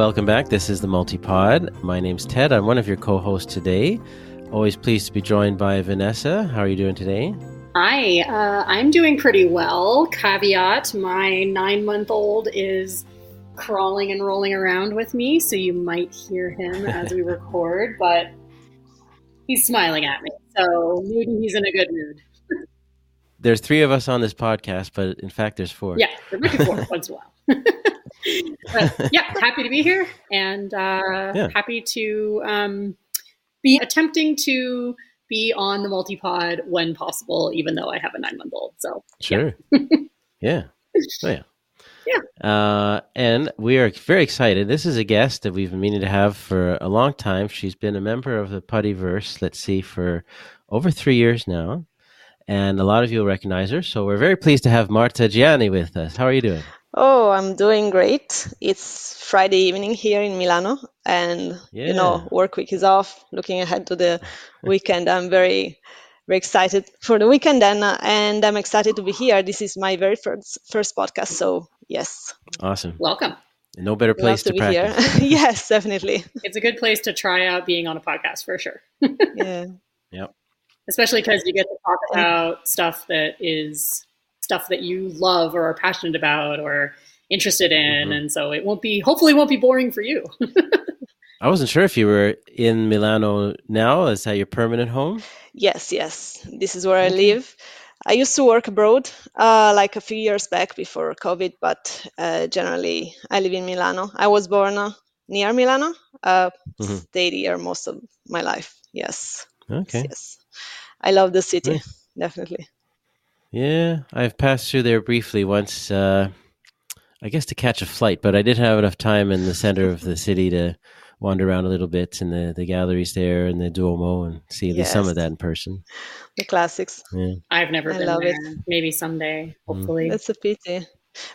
welcome back. This is the Multipod. My name's Ted. I'm one of your co hosts today. Always pleased to be joined by Vanessa. How are you doing today? Hi, uh, I'm doing pretty well. Caveat my nine month old is crawling and rolling around with me, so you might hear him as we record, but he's smiling at me, so maybe he's in a good mood. There's three of us on this podcast, but in fact, there's four. Yeah, there might be four once in a while. But yeah, happy to be here and uh, yeah. happy to um, be attempting to be on the multipod when possible, even though I have a nine month old. So sure, yeah, oh, yeah. Yeah. Uh, and we are very excited. This is a guest that we've been meaning to have for a long time. She's been a member of the Puttyverse, let's see, for over three years now. And a lot of you will recognize her. So we're very pleased to have Marta Giani with us. How are you doing? Oh, I'm doing great. It's Friday evening here in Milano, and yeah. you know, work week is off. Looking ahead to the weekend, I'm very, very excited for the weekend, and and I'm excited to be here. This is my very first first podcast, so yes. Awesome. Welcome. No better place to, to, be practice. here. yes, definitely. It's a good place to try out being on a podcast for sure. yeah. Yep. Especially because you get to talk about stuff that is stuff that you love or are passionate about or interested in. Mm-hmm. And so it won't be, hopefully, won't be boring for you. I wasn't sure if you were in Milano now. Is that your permanent home? Yes, yes. This is where I live. I used to work abroad uh, like a few years back before COVID, but uh, generally I live in Milano. I was born uh, near Milano, uh, mm-hmm. stayed here most of my life. Yes. Okay. Yes. I love the city, nice. definitely. Yeah, I've passed through there briefly once. Uh, I guess to catch a flight, but I did have enough time in the center of the city to wander around a little bit in the, the galleries there and the Duomo and see at least some of that in person. The classics. Yeah. I've never I been there. It. Maybe someday, mm. hopefully. Mm. That's a pity.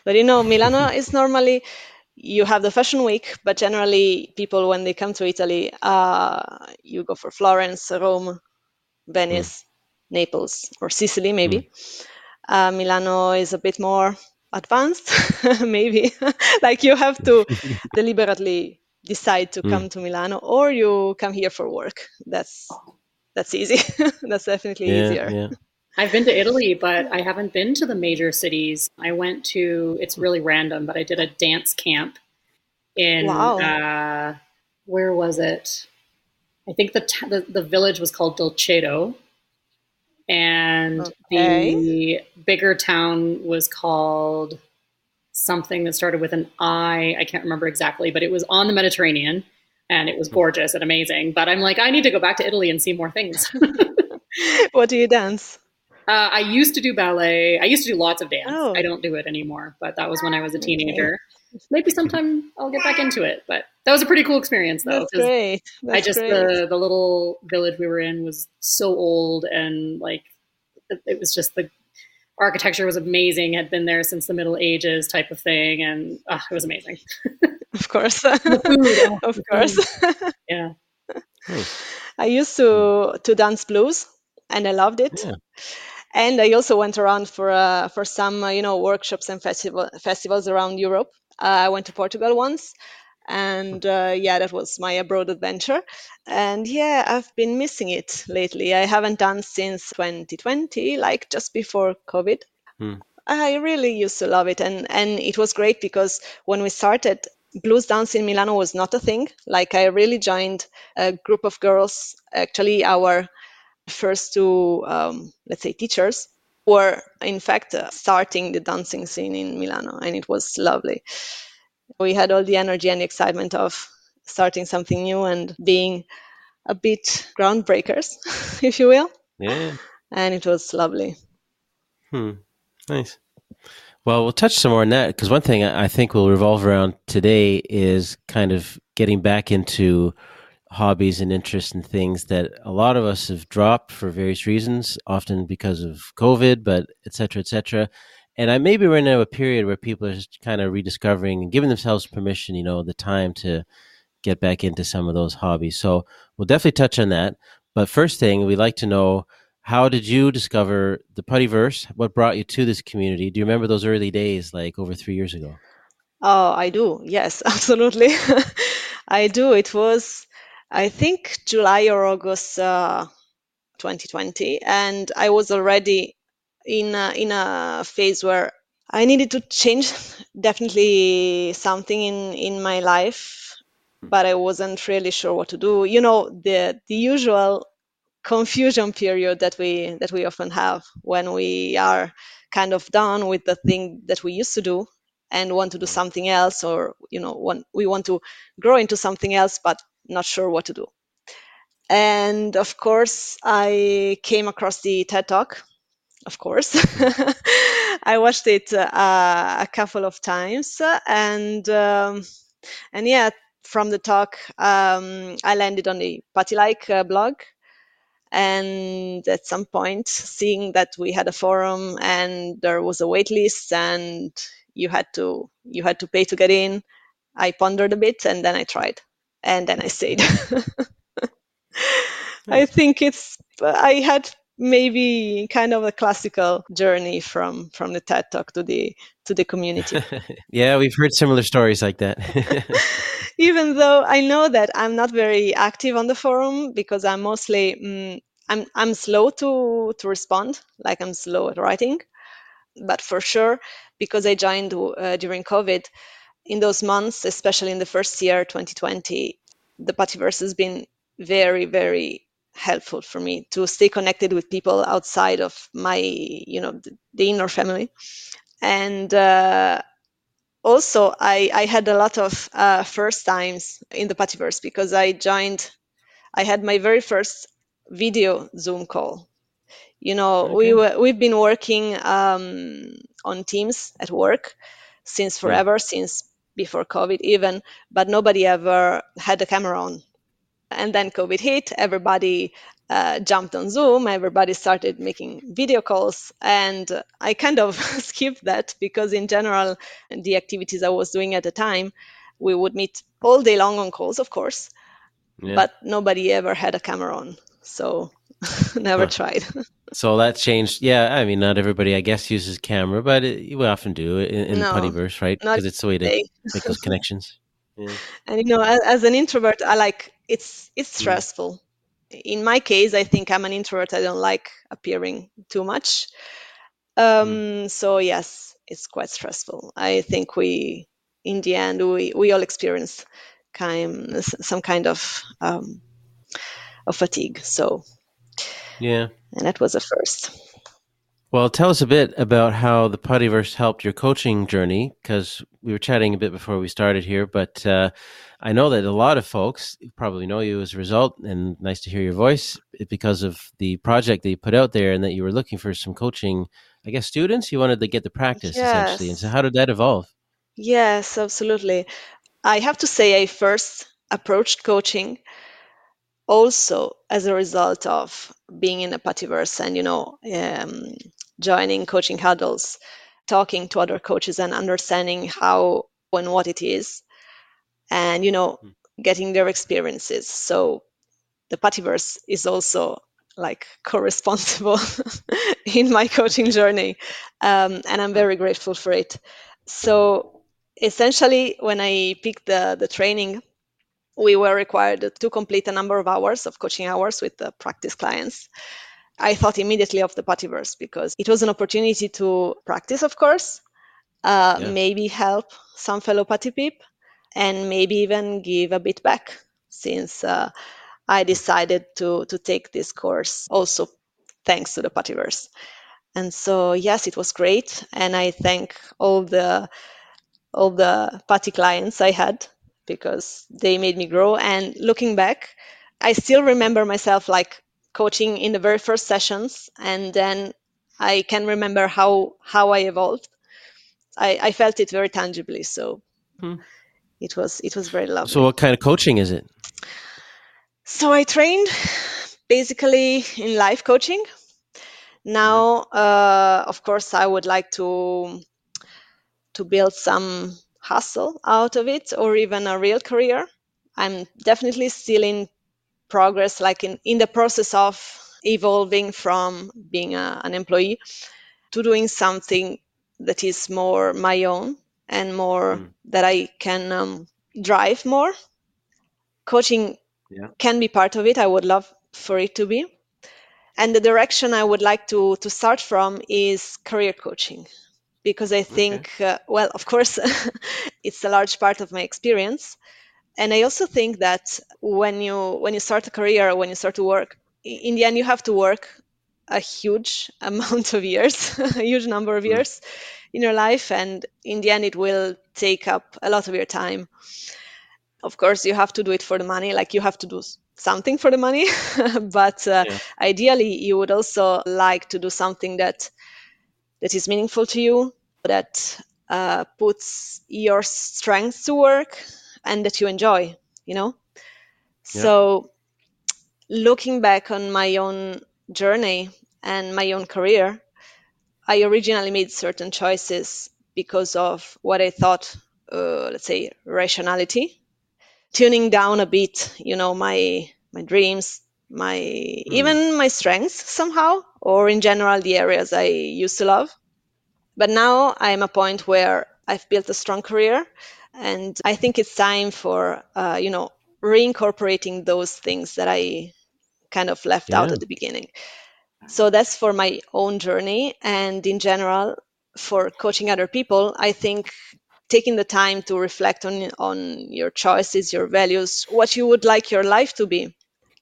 But you know, Milano is normally you have the fashion week, but generally people when they come to Italy, uh, you go for Florence, Rome, Venice. Mm Naples or Sicily, maybe. Mm. Uh, Milano is a bit more advanced, maybe. like you have to deliberately decide to mm. come to Milano, or you come here for work. That's that's easy. that's definitely yeah, easier. Yeah. I've been to Italy, but I haven't been to the major cities. I went to it's really random, but I did a dance camp in wow. uh, where was it? I think the, t- the the village was called Dolcetto, and okay. the bigger town was called something that started with an I. I can't remember exactly, but it was on the Mediterranean and it was hmm. gorgeous and amazing. But I'm like, I need to go back to Italy and see more things. what do you dance? Uh, I used to do ballet. I used to do lots of dance. Oh. I don't do it anymore, but that was when I was a teenager. Okay maybe sometime I'll get back into it. But that was a pretty cool experience, though. That's great. That's I just great. the the little village we were in was so old, and like it, it was just the architecture was amazing. Had been there since the Middle Ages, type of thing, and uh, it was amazing. of course, food, of course. yeah. Hmm. I used to to dance blues, and I loved it. Yeah and I also went around for uh, for some uh, you know workshops and festival festivals around Europe. Uh, I went to Portugal once, and uh, yeah, that was my abroad adventure. And yeah, I've been missing it lately. I haven't done since 2020, like just before COVID. Hmm. I really used to love it, and and it was great because when we started, blues dance in Milano was not a thing. Like I really joined a group of girls. Actually, our first two, um, let's say, teachers were in fact uh, starting the dancing scene in Milano, and it was lovely. We had all the energy and the excitement of starting something new and being a bit groundbreakers, if you will. Yeah. And it was lovely. Hmm. Nice. Well, we'll touch some more on that because one thing I think will revolve around today is kind of getting back into hobbies and interests and things that a lot of us have dropped for various reasons, often because of COVID, but et cetera, et cetera. And I maybe we're in a period where people are just kind of rediscovering and giving themselves permission, you know, the time to get back into some of those hobbies. So we'll definitely touch on that. But first thing, we'd like to know how did you discover the Puttyverse? What brought you to this community? Do you remember those early days, like over three years ago? Oh, I do. Yes, absolutely. I do. It was, I think, July or August uh, 2020, and I was already in a, in a phase where I needed to change definitely something in in my life, but I wasn't really sure what to do. You know, the the usual confusion period that we that we often have when we are kind of done with the thing that we used to do and want to do something else or you know want, we want to grow into something else but not sure what to do. And of course i came across the ted talk of course. I watched it uh, a couple of times and um, and yeah from the talk um, i landed on the Puttylike uh, blog. And at some point seeing that we had a forum and there was a wait list and you had to you had to pay to get in i pondered a bit and then i tried and then i stayed. I think it's i had maybe kind of a classical journey from from the ted talk to the to the community. Yeah we've heard similar stories like that. Even though i know that i'm not very active on the forum because i'm mostly mm, i'm i'm slow to to respond like i'm slow at writing. But for sure because i joined uh, during covid in those months especially in the first year 2020 the Puttyverse has been very very helpful for me to stay connected with people outside of my you know the, the inner family and uh, also I, I had a lot of uh, first times in the Puttyverse because I joined I had my very first video Zoom call. You know, Okay. we were we've been working um, on Teams at work since forever, since before COVID even, but nobody ever had a camera on. And then COVID hit, everybody uh, jumped on Zoom, everybody started making video calls, and I kind of skipped that because, in general, the activities I was doing at the time, we would meet all day long on calls, of course, Yeah. but nobody ever had a camera on, so never Huh. tried. so that changed. Yeah, I mean, not everybody, I guess, uses camera, but it, we often do in, in No, Puttyverse, right? Because it's the way to make those connections. Yeah. And you know, as, as an introvert, I like it's it's Mm. stressful. In my case, I think I'm an introvert. I don't like appearing too much. Um, so yes, it's quite stressful. I think we, in the end, we we all experience kind some kind of um, of fatigue. So Yeah. and that was a first. Well, tell us a bit about how the Puttyverse helped your coaching journey, because we were chatting a bit before we started here. But uh, I know that a lot of folks probably know you as a result, and nice to hear your voice because of the project that you put out there, and that you were looking for some coaching. I guess students you wanted to get the practice essentially, and so how did that evolve? Yes, absolutely. I have to say, I first approached coaching also as a result of being in a Puttyverse and, you know, um, joining coaching huddles, talking to other coaches and understanding how and what it is, and, you know, getting their experiences. So the Puttyverse is also like co-responsible in my coaching journey, um, and I'm very grateful for it. So essentially, when I picked the the training, we were required to complete a number of hours of coaching hours with the practice clients. I thought immediately of the Puttyverse because it was an opportunity to practice, of course, uh, Yeah. maybe help some fellow Putty peep, and maybe even give a bit back since uh, I decided to to take this course also thanks to the Puttyverse. And so yes, it was great, and I thank all the all the Putty clients I had because they made me grow. And looking back, I still remember myself like coaching in the very first sessions, and then I can remember how how I evolved. I, I felt it very tangibly, so Hmm. it was it was very lovely. So, what kind of coaching is it? So I trained basically in life coaching. Now, uh, of course, I would like to to build some hustle out of it or even a real career. I'm definitely still in progress, like in, in the process of evolving from being a, an employee to doing something that is more my own. and more mm. that I can um, drive more. Coaching yeah. can be part of it. I would love for it to be. And the direction I would like to, to start from is career coaching because I think, okay. uh, well, of course, it's a large part of my experience. And I also think that when you when you start a career, when you start to work, in the end, you have to work a huge amount of years, a huge number of hmm. years in your life, and in the end, it will take up a lot of your time. Of course, you have to do it for the money, like you have to do something for the money, but uh, yeah. ideally, you would also like to do something that that is meaningful to you, that uh, puts your strengths to work, and that you enjoy. You know, yeah. so looking back on my own journey and my own career, I originally made certain choices because of what I thought, uh, let's say, rationality, tuning down a bit, you know, my my dreams, my mm. even my strengths somehow, or in general the areas I used to love. But now I'm a point where I've built a strong career, and I think it's time for uh, you know reincorporating those things that I kind of left yeah. out at the beginning. So that's for my own journey. And in general, for coaching other people, I think taking the time to reflect on, on your choices, your values, what you would like your life to be,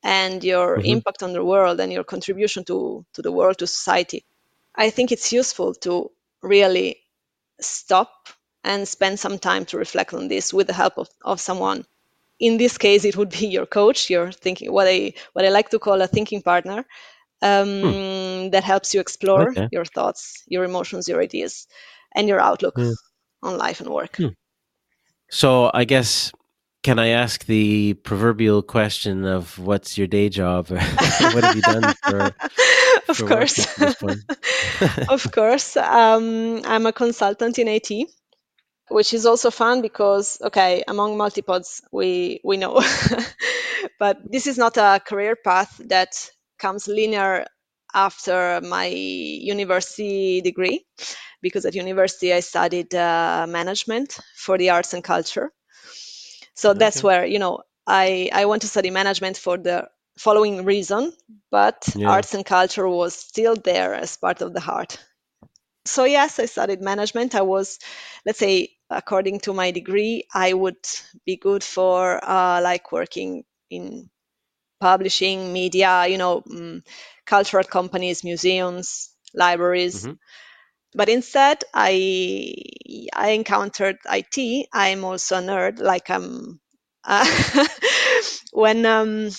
and your mm-hmm. impact on the world and your contribution to, to the world, to society. I think it's useful to really stop and spend some time to reflect on this with the help of, of someone in this case it would be your coach your thinking what i what i like to call a thinking partner um, hmm. that helps you explore okay. your thoughts your emotions your ideas and your outlook hmm. on life and work hmm. so i guess can i ask the proverbial question of what's your day job? What have you done for of for course. of course um, i'm a consultant in it which is also fun because okay among multipods we we know. But this is not a career path that comes linear after my university degree because at university i studied uh, management for the arts and culture so okay. that's where you know i i want to study management for the following reason but yeah. arts and culture was still there as part of the heart so yes i studied management i was let's say according to my degree i would be good for uh, like working in publishing media you know um, cultural companies museums libraries mm-hmm. But instead i i encountered it i'm also a nerd like i'm uh, when um,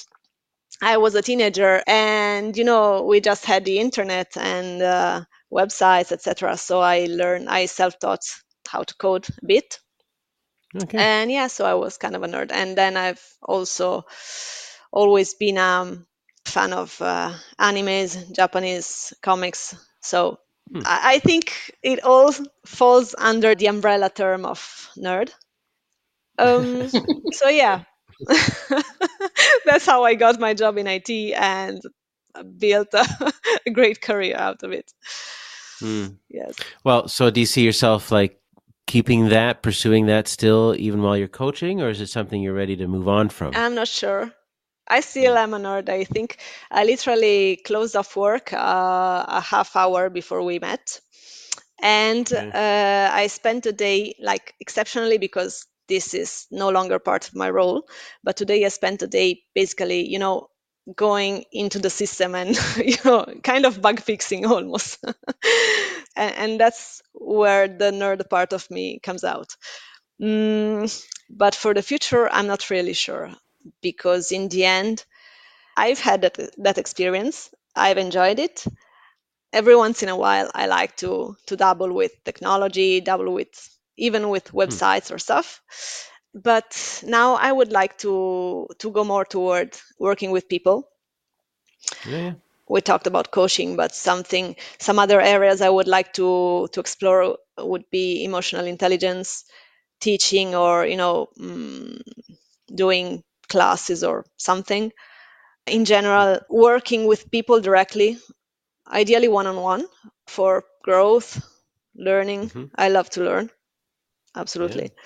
I was a teenager, and you know, we just had the internet and uh, websites, etc. So I learned, I self-taught how to code a bit. Okay. And yeah, so I was kind of a nerd. And then I've also always been a fan of uh, animes, Japanese comics. So hmm. I, think it all falls under the umbrella term of nerd. Um, so yeah, that's how I got my job in IT and built a, a great career out of it. Mm. Yes. Well, so do you see yourself like keeping that, pursuing that still, even while you're coaching, or is it something you're ready to move on from? I'm not sure. I still am a nerd. I think I literally closed off work uh, a half hour before we met. And uh, I spent a day, like exceptionally, because this is no longer part of my role. But today I spent a day basically, you know, going into the system and you know kind of bug fixing almost and, and, that's where the nerd part of me comes out mm, but for the future i'm not really sure because in the end i've had that, that experience i've enjoyed it every once in a while i like to to dabble with technology dabble with even with hmm. websites or stuff but now I would like to to go more toward working with people. Yeah. We talked about coaching, but something some other areas I would like to to explore would be emotional intelligence, teaching, or you know, mm, doing classes or something. In general, working with people directly, ideally one on one for growth, learning. Mm-hmm. I love to learn absolutely. Yeah.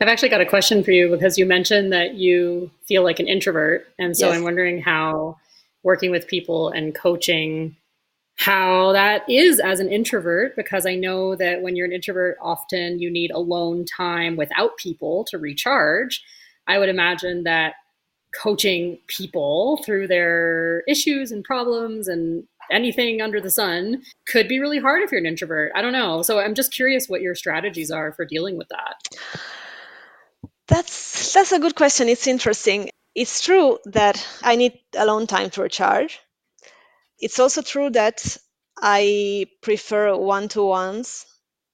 I've actually got a question for you because you mentioned that you feel like an introvert. And so yes. I'm wondering how working with people and coaching how that is as an introvert because I know that when you're an introvert, often you need alone time without people to recharge. I would imagine that coaching people through their issues and problems and anything under the sun could be really hard if you're an introvert. I don't know. So I'm just curious what your strategies are for dealing with that. That's that's a good question. It's interesting. It's true that I need alone time to recharge. It's also true that I prefer one-to-ones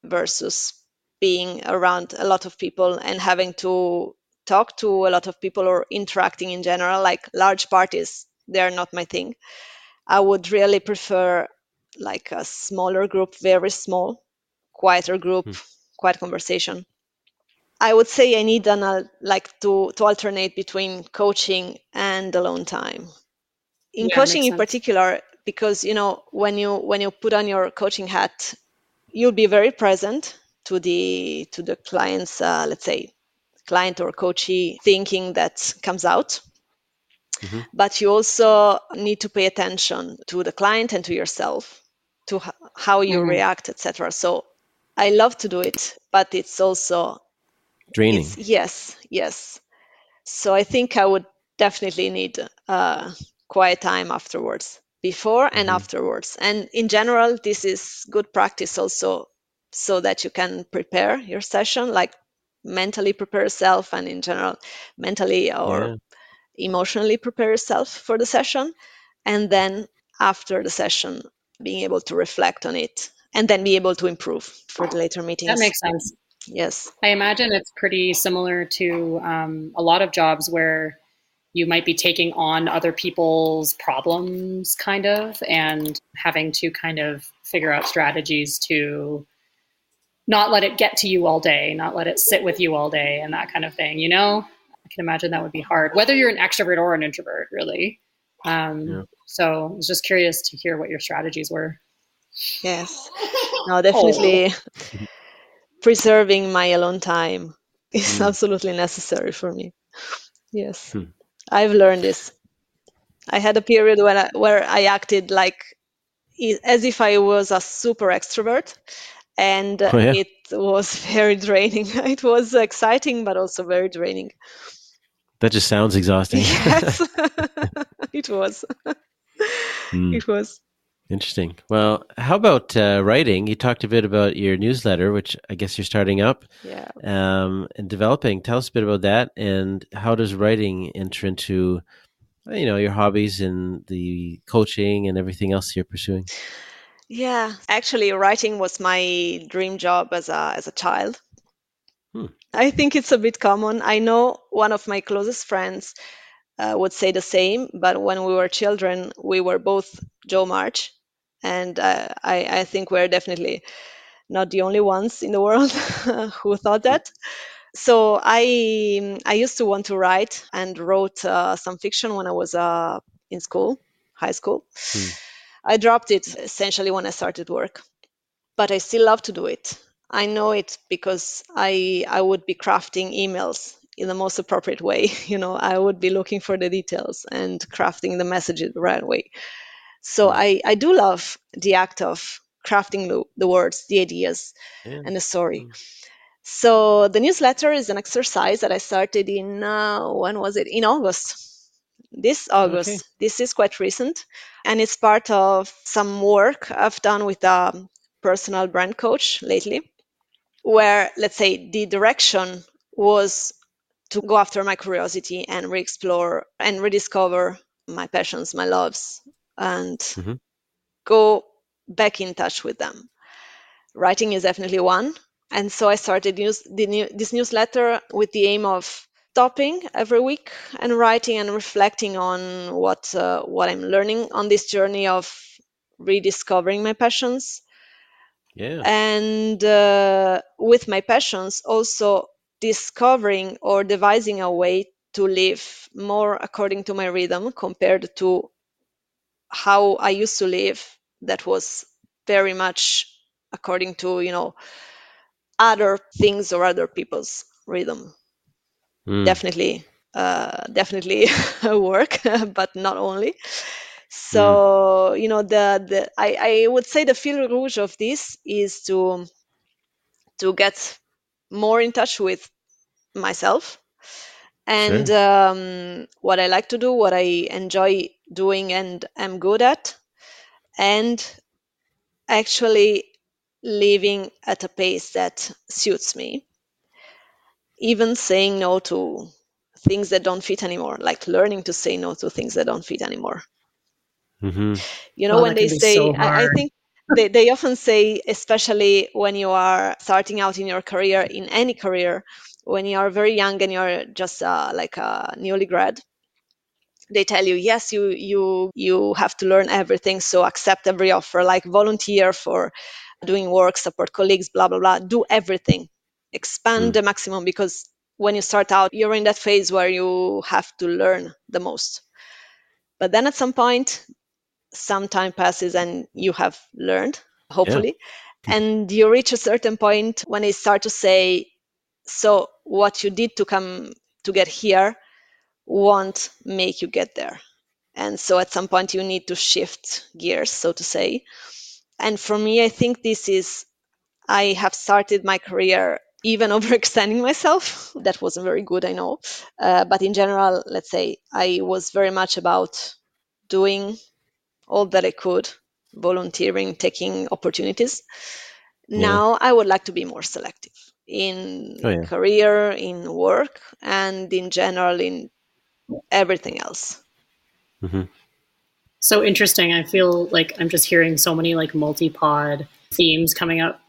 versus being around a lot of people and having to talk to a lot of people or interacting in general like large parties they're not my thing i would really prefer like a smaller group very small quieter group hmm. quiet conversation I would say I need an uh, like to to alternate between coaching and alone time. In yeah, coaching in particular, because you know when you when you put on your coaching hat, you'll be very present to the to the client's uh, let's say client or coachee thinking that comes out. Mm-hmm. But you also need to pay attention to the client and to yourself, to h- how you mm-hmm. react, etc. So I love to do it, but it's also draining. It's, yes, yes. So I think I would definitely need uh, quiet time afterwards, before and mm-hmm. afterwards. And in general, this is good practice also so that you can prepare your session, like mentally prepare yourself and in general, mentally or yeah. emotionally prepare yourself for the session. And then after the session, being able to reflect on it and then be able to improve for the later meetings. That makes sense. Yes. I imagine it's pretty similar to um, a lot of jobs where you might be taking on other people's problems, kind of, and having to kind of figure out strategies to not let it get to you all day, not let it sit with you all day, and that kind of thing. You know, I can imagine that would be hard, whether you're an extrovert or an introvert, really. Um, yeah. So I was just curious to hear what your strategies were. Yes. No, definitely. Oh. preserving my alone time is mm. absolutely necessary for me. Yes, hmm. I've learned this. I had a period when I, where I acted like as if I was a super extrovert, and oh, yeah? it was very draining. It was exciting, but also very draining. That just sounds exhausting. Yes, it was. Mm. It was. Interesting. Well, how about uh, writing? You talked a bit about your newsletter, which I guess you're starting up yeah. um, and developing. Tell us a bit about that, and how does writing enter into, you know, your hobbies and the coaching and everything else you're pursuing? Yeah, actually, writing was my dream job as a as a child. Hmm. I think it's a bit common. I know one of my closest friends uh, would say the same, but when we were children, we were both Jo March and uh, I, I think we're definitely not the only ones in the world who thought that. So I I used to want to write and wrote uh, some fiction when I was uh, in school, high school. Hmm. I dropped it essentially when I started work, but I still love to do it. I know it because I I would be crafting emails in the most appropriate way. You know, I would be looking for the details and crafting the message the right way. So I, I do love the act of crafting the, the words, the ideas, yeah. and the story. Mm. So the newsletter is an exercise that I started in, uh, when was it? In August. This August. Okay. This is quite recent. And it's part of some work I've done with a personal brand coach lately, where, let's say, the direction was to go after my curiosity and re explore and rediscover my passions, my loves, and mm-hmm. go back in touch with them. Writing is definitely one. And so I started news, new, this newsletter with the aim of stopping every week and writing and reflecting on what uh, what I'm learning on this journey of rediscovering my passions. Yeah. And uh, with my passions, also discovering or devising a way to live more according to my rhythm compared to how I used to live that was very much according to you know other things or other people's rhythm. Mm. Definitely, uh, definitely work, but not only. So mm. you know, the the I, I would say the fil rouge of this is to to get more in touch with myself and sure. um, what I like to do, what I enjoy doing, and am good at, and actually living at a pace that suits me. Even saying no to things that don't fit anymore, like learning to say no to things that don't fit anymore. Mm-hmm. You know, well, when they say, so I, I think they, they often say, especially when you are starting out in your career, in any career, when you are very young and you're just uh, like a newly grad, they tell you, yes, you you you have to learn everything, so accept every offer, like volunteer for doing work, support colleagues, blah blah blah, do everything, expand mm. the maximum because when you start out, you're in that phase where you have to learn the most. But then at some point, some time passes and you have learned, hopefully. Yeah. And you reach a certain point when they start to say, so what you did to come to get here won't make you get there. And so at some point you need to shift gears, so to say. And for me, I think this is, I have started my career even overextending myself. That wasn't very good, I know. Uh, but in general, let's say I was very much about doing all that I could, volunteering, taking opportunities. Yeah. Now I would like to be more selective in oh, yeah. career, in work, and in general in everything else. Mm-hmm. So interesting. I feel like I'm just hearing so many like multi-pod themes coming up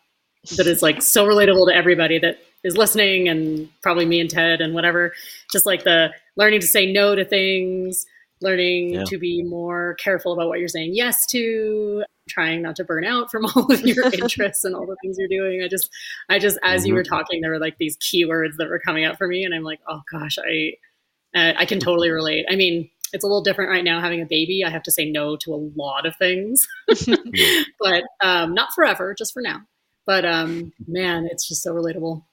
that is like so relatable to everybody that is listening and probably me and Ted and whatever. Just like the learning to say no to things, learning yeah. to be more careful about what you're saying yes to trying not to burn out from all of your interests and all the things you're doing i just i just as mm-hmm. you were mm-hmm. talking there were like these keywords that were coming up for me and i'm like oh gosh i uh, i can totally relate i mean it's a little different right now having a baby i have to say no to a lot of things but um, not forever just for now but um, man it's just so relatable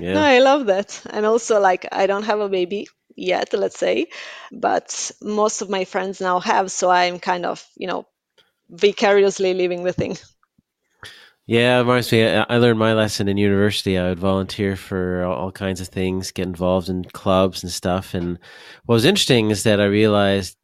yeah. no i love that and also like i don't have a baby yet, let's say, but most of my friends now have. So I'm kind of, you know, vicariously living the thing. Yeah, it reminds me. I learned my lesson in university. I would volunteer for all kinds of things, get involved in clubs and stuff. And what was interesting is that I realized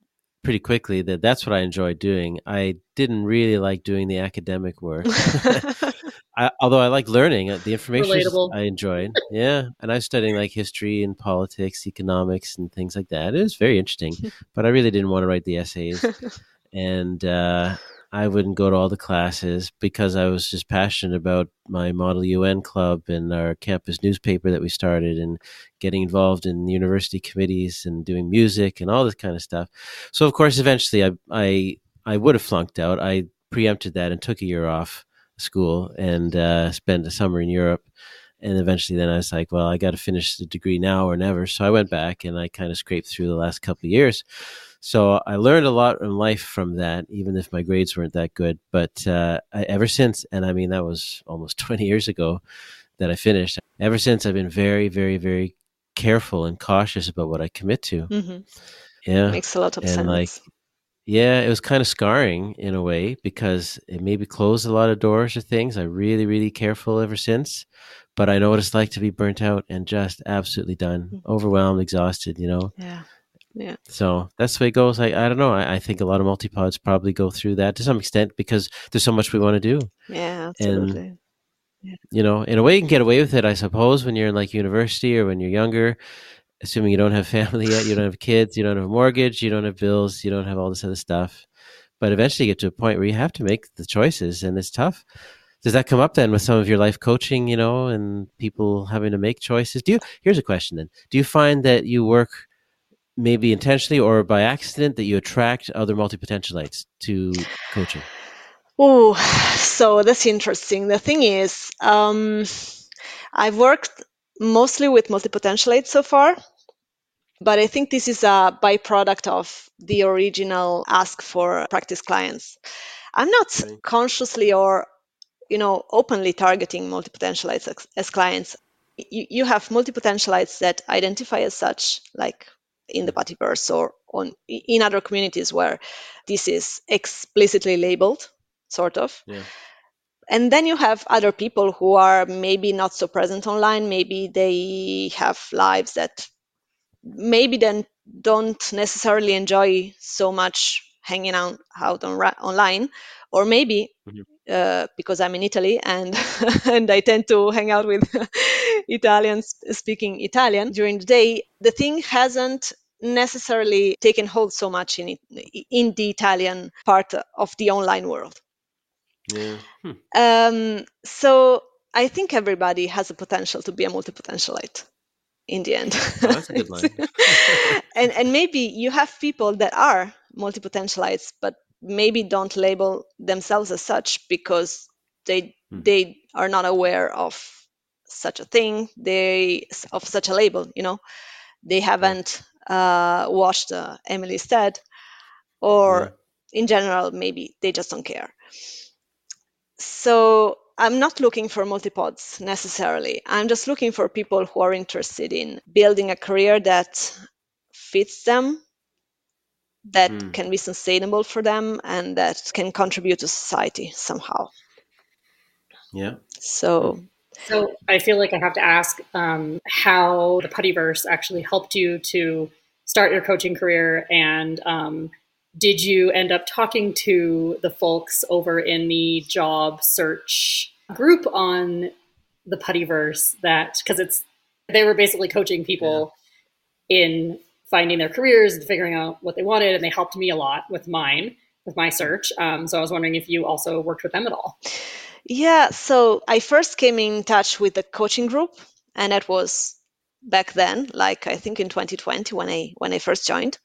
pretty quickly that that's what I enjoyed doing. I didn't really like doing the academic work. I, although I like learning uh, the information Relatable. I enjoyed. Yeah. And I was studying like history and politics, economics and things like that. It was very interesting, but I really didn't want to write the essays. and uh, I wouldn't go to all the classes because I was just passionate about my Model UN club and our campus newspaper that we started and getting involved in university committees and doing music and all this kind of stuff. So of course, eventually I I I would have flunked out. I preempted that and took a year off school and uh, spent a summer in Europe. And eventually, then I was like, well, I got to finish the degree now or never. So I went back and I kind of scraped through the last couple of years. So I learned a lot in life from that, even if my grades weren't that good. But uh, I, ever since, and I mean, that was almost 20 years ago that I finished, ever since I've been very, very, very careful and cautious about what I commit to. Mm-hmm. Yeah. Makes a lot of and sense. Like, yeah, it was kind of scarring in a way because it maybe closed a lot of doors or things. I really, really careful ever since. But I know what it's like to be burnt out and just absolutely done, mm-hmm. overwhelmed, exhausted, you know? Yeah. Yeah. So that's the way it goes. I, I don't know. I, I think a lot of multipods probably go through that to some extent because there's so much we want to do. Yeah, absolutely. And, yeah. You know, in a way, you can get away with it, I suppose, when you're in like university or when you're younger, assuming you don't have family yet, you don't have kids, you don't have a mortgage, you don't have bills, you don't have all this other stuff. But eventually, you get to a point where you have to make the choices, and it's tough. Does that come up then with some of your life coaching, you know, and people having to make choices? Do you? Here's a question then: Do you find that you work maybe intentionally or by accident that you attract other multi-potentialites to coaching? Oh, so that's interesting. The thing is, um, I've worked mostly with multi-potentialites so far, but I think this is a byproduct of the original ask for practice clients. I'm not consciously or you know, openly targeting multi-potentialites as, as clients. You, you have multi-potentialites that identify as such, like in the Puttyverse or on in other communities where this is explicitly labeled, sort of. Yeah. And then you have other people who are maybe not so present online. Maybe they have lives that maybe then don't necessarily enjoy so much hanging out, out on, online, or maybe mm-hmm. uh, because I'm in Italy and and I tend to hang out with Italians speaking Italian during the day, the thing hasn't necessarily taken hold so much in it, in the Italian part of the online world. Yeah. Hmm. Um, so I think everybody has a potential to be a multi-potentialite in the end. Oh, that's a good line. and and maybe you have people that are multi-potentialites, but maybe don't label themselves as such because they hmm. they are not aware of such a thing, they of such a label. You know, they haven't uh, watched uh, Emily's TED, or yeah. in general, maybe they just don't care. So I'm not looking for multipods necessarily. I'm just looking for people who are interested in building a career that fits them, that mm. can be sustainable for them, and that can contribute to society somehow. Yeah. So. So I feel like I have to ask um, how the Puttyverse actually helped you to start your coaching career and um, did you end up talking to the folks over in the job search group on the Puttyverse that because it's they were basically coaching people yeah. in finding their careers and figuring out what they wanted and they helped me a lot with mine with my search. Um, so i was wondering if you also worked with them at all. Yeah so i first came in touch with the coaching group and it was back then like i think in 2020 when i when i first joined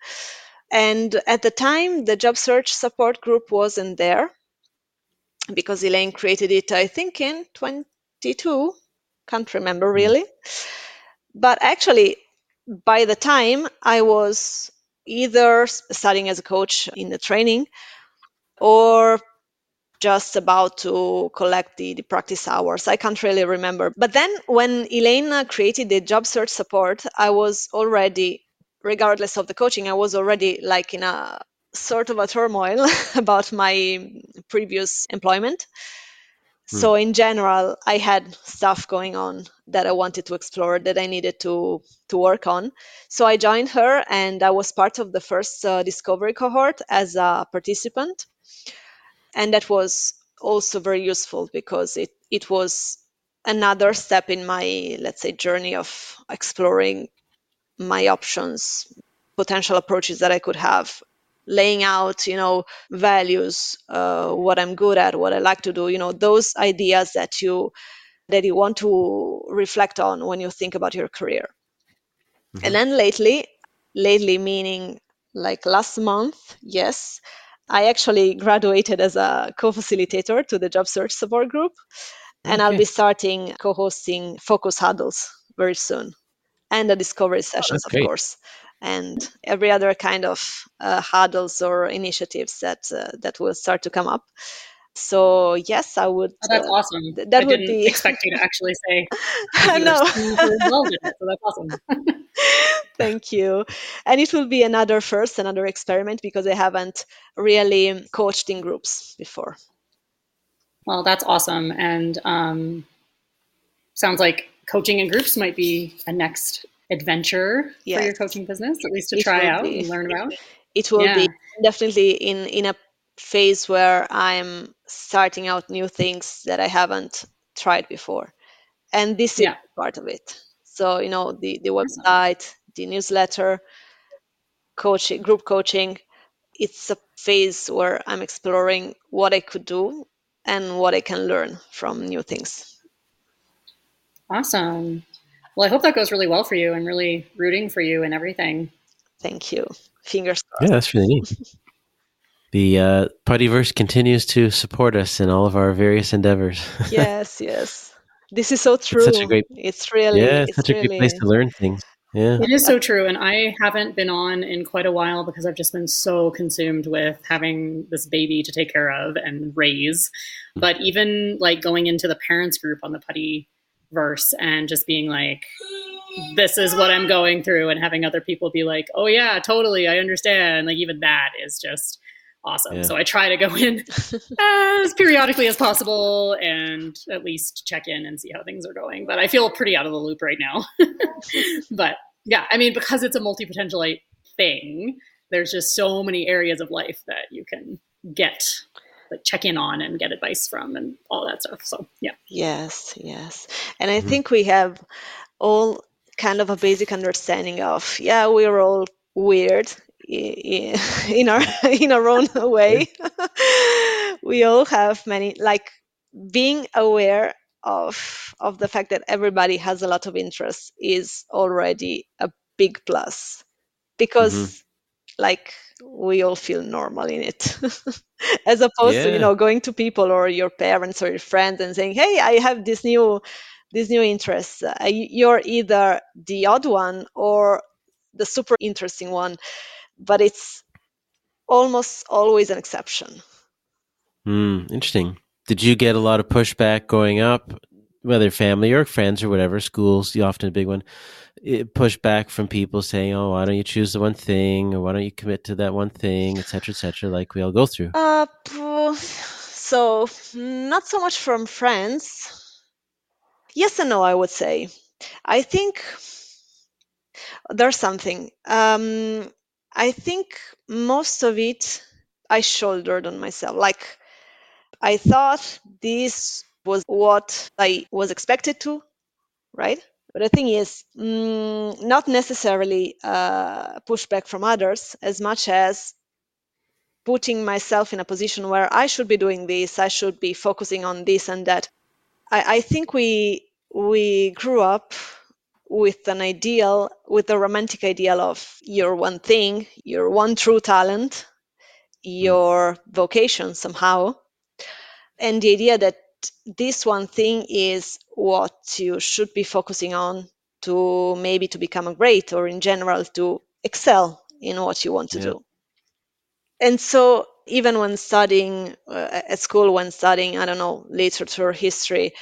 and at the time, the job search support group wasn't there because Elaine created it, I think, in 22. Can't remember hmm. really. But actually, by the time I was either studying as a coach in the training or just about to collect the, the practice hours. I can't really remember. But then when Elaine created the job search support, I was already regardless of the coaching, I was already like in a sort of a turmoil about my previous employment. Hmm. So in general, I had stuff going on that I wanted to explore that I needed to to work on. So I joined her, and I was part of the first uh, discovery cohort as a participant, and that was also very useful because it it was another step in my let's say journey of exploring my options, potential approaches that I could have, laying out, you know, values, uh, what I'm good at, what I like to do, you know, those ideas that you that you want to reflect on when you think about your career. Mm-hmm. And then lately, lately meaning like last month, yes, I actually graduated as a co-facilitator to the job search support group, and okay. I'll be starting co-hosting focus huddles very soon and the discovery oh, sessions, oh, of great. course, and every other kind of uh, huddles or initiatives that uh, that will start to come up. So yes, I would. Oh, that's uh, awesome. Th- that I would didn't be... expect you to actually say. no. so that's awesome. Thank you. And it will be another first, another experiment because I haven't really coached in groups before. Well, that's awesome, and um, sounds like coaching in groups might be a next adventure yes. for your coaching business, at least to it try out be. and learn about. It will yeah. be definitely in in a phase where I'm starting out new things that I haven't tried before, and this yeah. is part of it. So you know the the website, the newsletter, coaching, group coaching. It's a phase where I'm exploring what I could do and what I can learn from new things. Awesome. Well, I hope that goes really well for you and really rooting for you and everything. Thank you. Fingers crossed. Yeah, that's really neat. the uh, Puttyverse continues to support us in all of our various endeavors. yes, yes. This is so true. It's such a great. It's really. Yeah, it's, it's such really, a good place to learn things. Yeah. It is so true. And I haven't been on in quite a while because I've just been so consumed with having this baby to take care of and raise. But even like going into the parents group on the putty verse and just being like, this is what I'm going through and having other people be like, oh yeah, totally. I understand. Like even that is just awesome. Yeah. So I try to go in as periodically as possible and at least check in and see how things are going. But I feel pretty out of the loop right now. but yeah, I mean, because it's a multi potentialite thing, there's just so many areas of life that you can get like check in on and get advice from and all that stuff. So yeah. Yes, yes. And I mm-hmm. think we have all kind of a basic understanding of yeah, we're all weird in our in our own way. we all have many like being aware of of the fact that everybody has a lot of interest is already a big plus because mm-hmm. Like we all feel normal in it as opposed yeah. to you know going to people or your parents or your friends and saying hey i have this new this new interest uh, you're either the odd one or the super interesting one but it's almost always an exception. Mm, interesting. Did you get a lot of pushback going up, whether family or friends or whatever, schools, you often a big one, pushback from people saying, oh, why don't you choose the one thing or why don't you commit to that one thing, etc., cetera, et cetera, like we all go through? Uh, so, not so much from friends. Yes and no, I would say. I think there's something. Um, I think most of it I shouldered on myself. Like I thought this was what I was expected to, right? But the thing is, mm, not necessarily uh, pushback from others as much as putting myself in a position where I should be doing this, I should be focusing on this and that. I, I think we we grew up with an ideal, with a romantic ideal of your one thing, your one true talent, your vocation somehow, and the idea that this one thing is what you should be focusing on to maybe to become a great or in general to excel in what you want to yeah. do. And so even when studying uh, at school, when studying, I don't know, literature, history,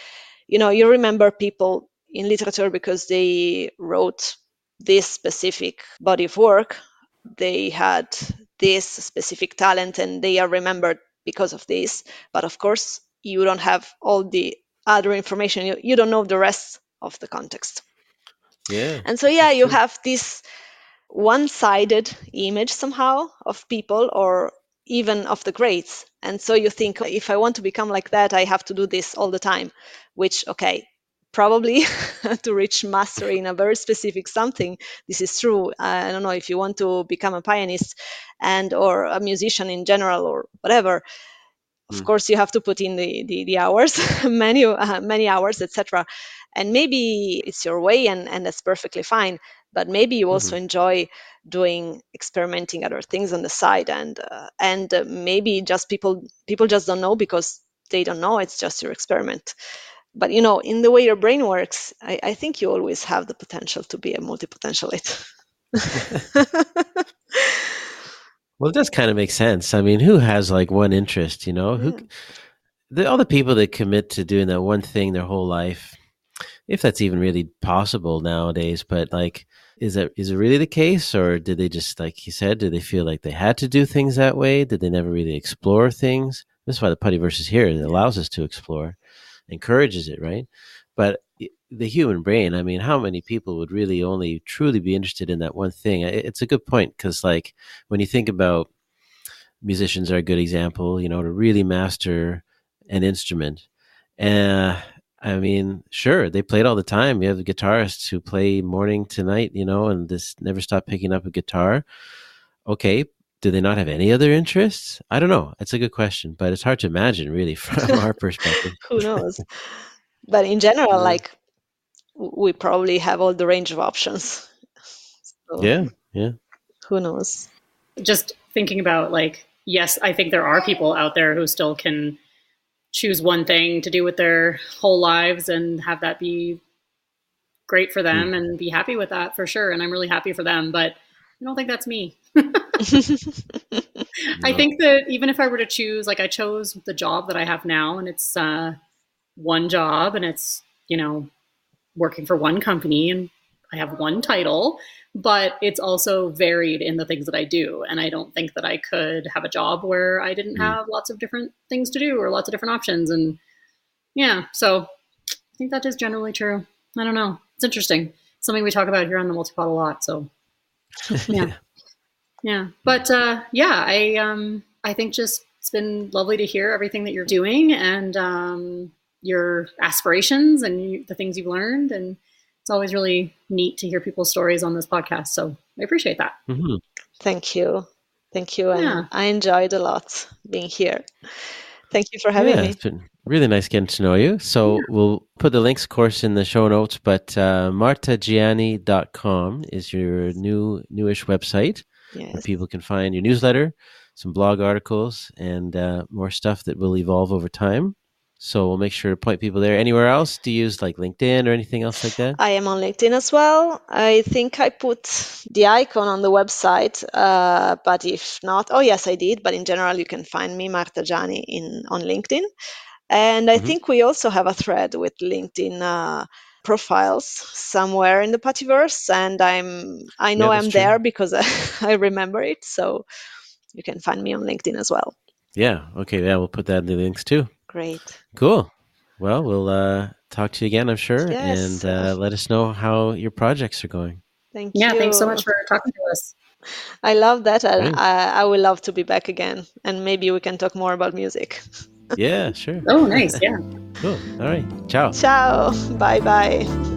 you know, you remember people in literature because they wrote this specific body of work. They had this specific talent and they are remembered because of this. But of course, you don't have all the other information. You, you don't know the rest of the context. Yeah. And so, yeah, you have this one sided image somehow of people or even of the grades. And so you think, oh, if I want to become like that, I have to do this all the time, which, okay, probably to reach mastery in a very specific something this is true i don't know if you want to become a pianist and or a musician in general or whatever of mm. course you have to put in the the, the hours many uh, many hours etc and maybe it's your way and and that's perfectly fine but maybe you also mm-hmm. enjoy doing experimenting other things on the side and uh, and uh, maybe just people people just don't know because they don't know it's just your experiment but you know in the way your brain works i, I think you always have the potential to be a multi-potentialite well it does kind of make sense. I mean who has like one interest you know? Who the, all the people that commit to doing that one thing their whole life if that's even really possible nowadays but like is that is it really the case or did they just like you said did they feel like they had to do things that way? Did they never really explore things? That's why the Puttyverse's here it allows us to explore encourages it, right? But the human brain, I mean, how many people would really only truly be interested in that one thing? It's a good point because, like, when you think about musicians, are a good example, you know, to really master an instrument. And uh, I mean, sure, they played all the time. You have the guitarists who play morning to night, you know, and just never stop picking up a guitar. Okay, do they not have any other interests? I don't know. It's a good question, but it's hard to imagine, really, from our perspective. Who knows? But in general, like we probably have all the range of options. So, yeah, yeah. Who knows? Just thinking about like, yes, I think there are people out there who still can choose one thing to do with their whole lives and have that be great for them mm. and be happy with that for sure. And I'm really happy for them, but I don't think that's me. no. I think that even if I were to choose, like I chose the job that I have now, and it's uh, one job, and it's you know working for one company, and I have one title, but it's also varied in the things that I do. And I don't think that I could have a job where I didn't mm. have lots of different things to do or lots of different options. And yeah, so I think that is generally true. I don't know. It's interesting. Something we talk about here on the multipod a lot. So yeah. yeah. But uh, yeah, I um I think just it's been lovely to hear everything that you're doing and um, your aspirations and you, the things you've learned and it's always really neat to hear people's stories on this podcast. So I appreciate that. Mm-hmm. Thank you. Thank you. And yeah. I enjoyed a lot being here. Thank you for having yeah, me. It's been really nice getting to know you. So yeah. we'll put the links, of course, in the show notes, but uh, martagiani.com is your new newish website yes. where people can find your newsletter, some blog articles, and uh, more stuff that will evolve over time. So we'll make sure to point people there. Anywhere else? Do you use like LinkedIn or anything else like that? I am on LinkedIn as well. I think I put the icon on the website, uh, but if not, oh yes, I did. But in general, you can find me Marta Giani in on LinkedIn, and I mm-hmm. think we also have a thread with LinkedIn. Uh, profiles somewhere in the Puttyverse, and I'm I know yeah, I'm true. there because I, I remember it. So you can find me on LinkedIn as well. Yeah. Okay. Yeah, we'll put that in the links too. Great. Cool. Well, we'll uh, talk to you again, I'm sure, yes. and uh, let us know how your projects are going. Thank yeah, you. Yeah, thanks so much for talking to us. I love that. I, I, I would love to be back again, and maybe we can talk more about music. yeah, sure. oh, nice. Yeah. Cool. All right. Ciao. Ciao. Bye bye.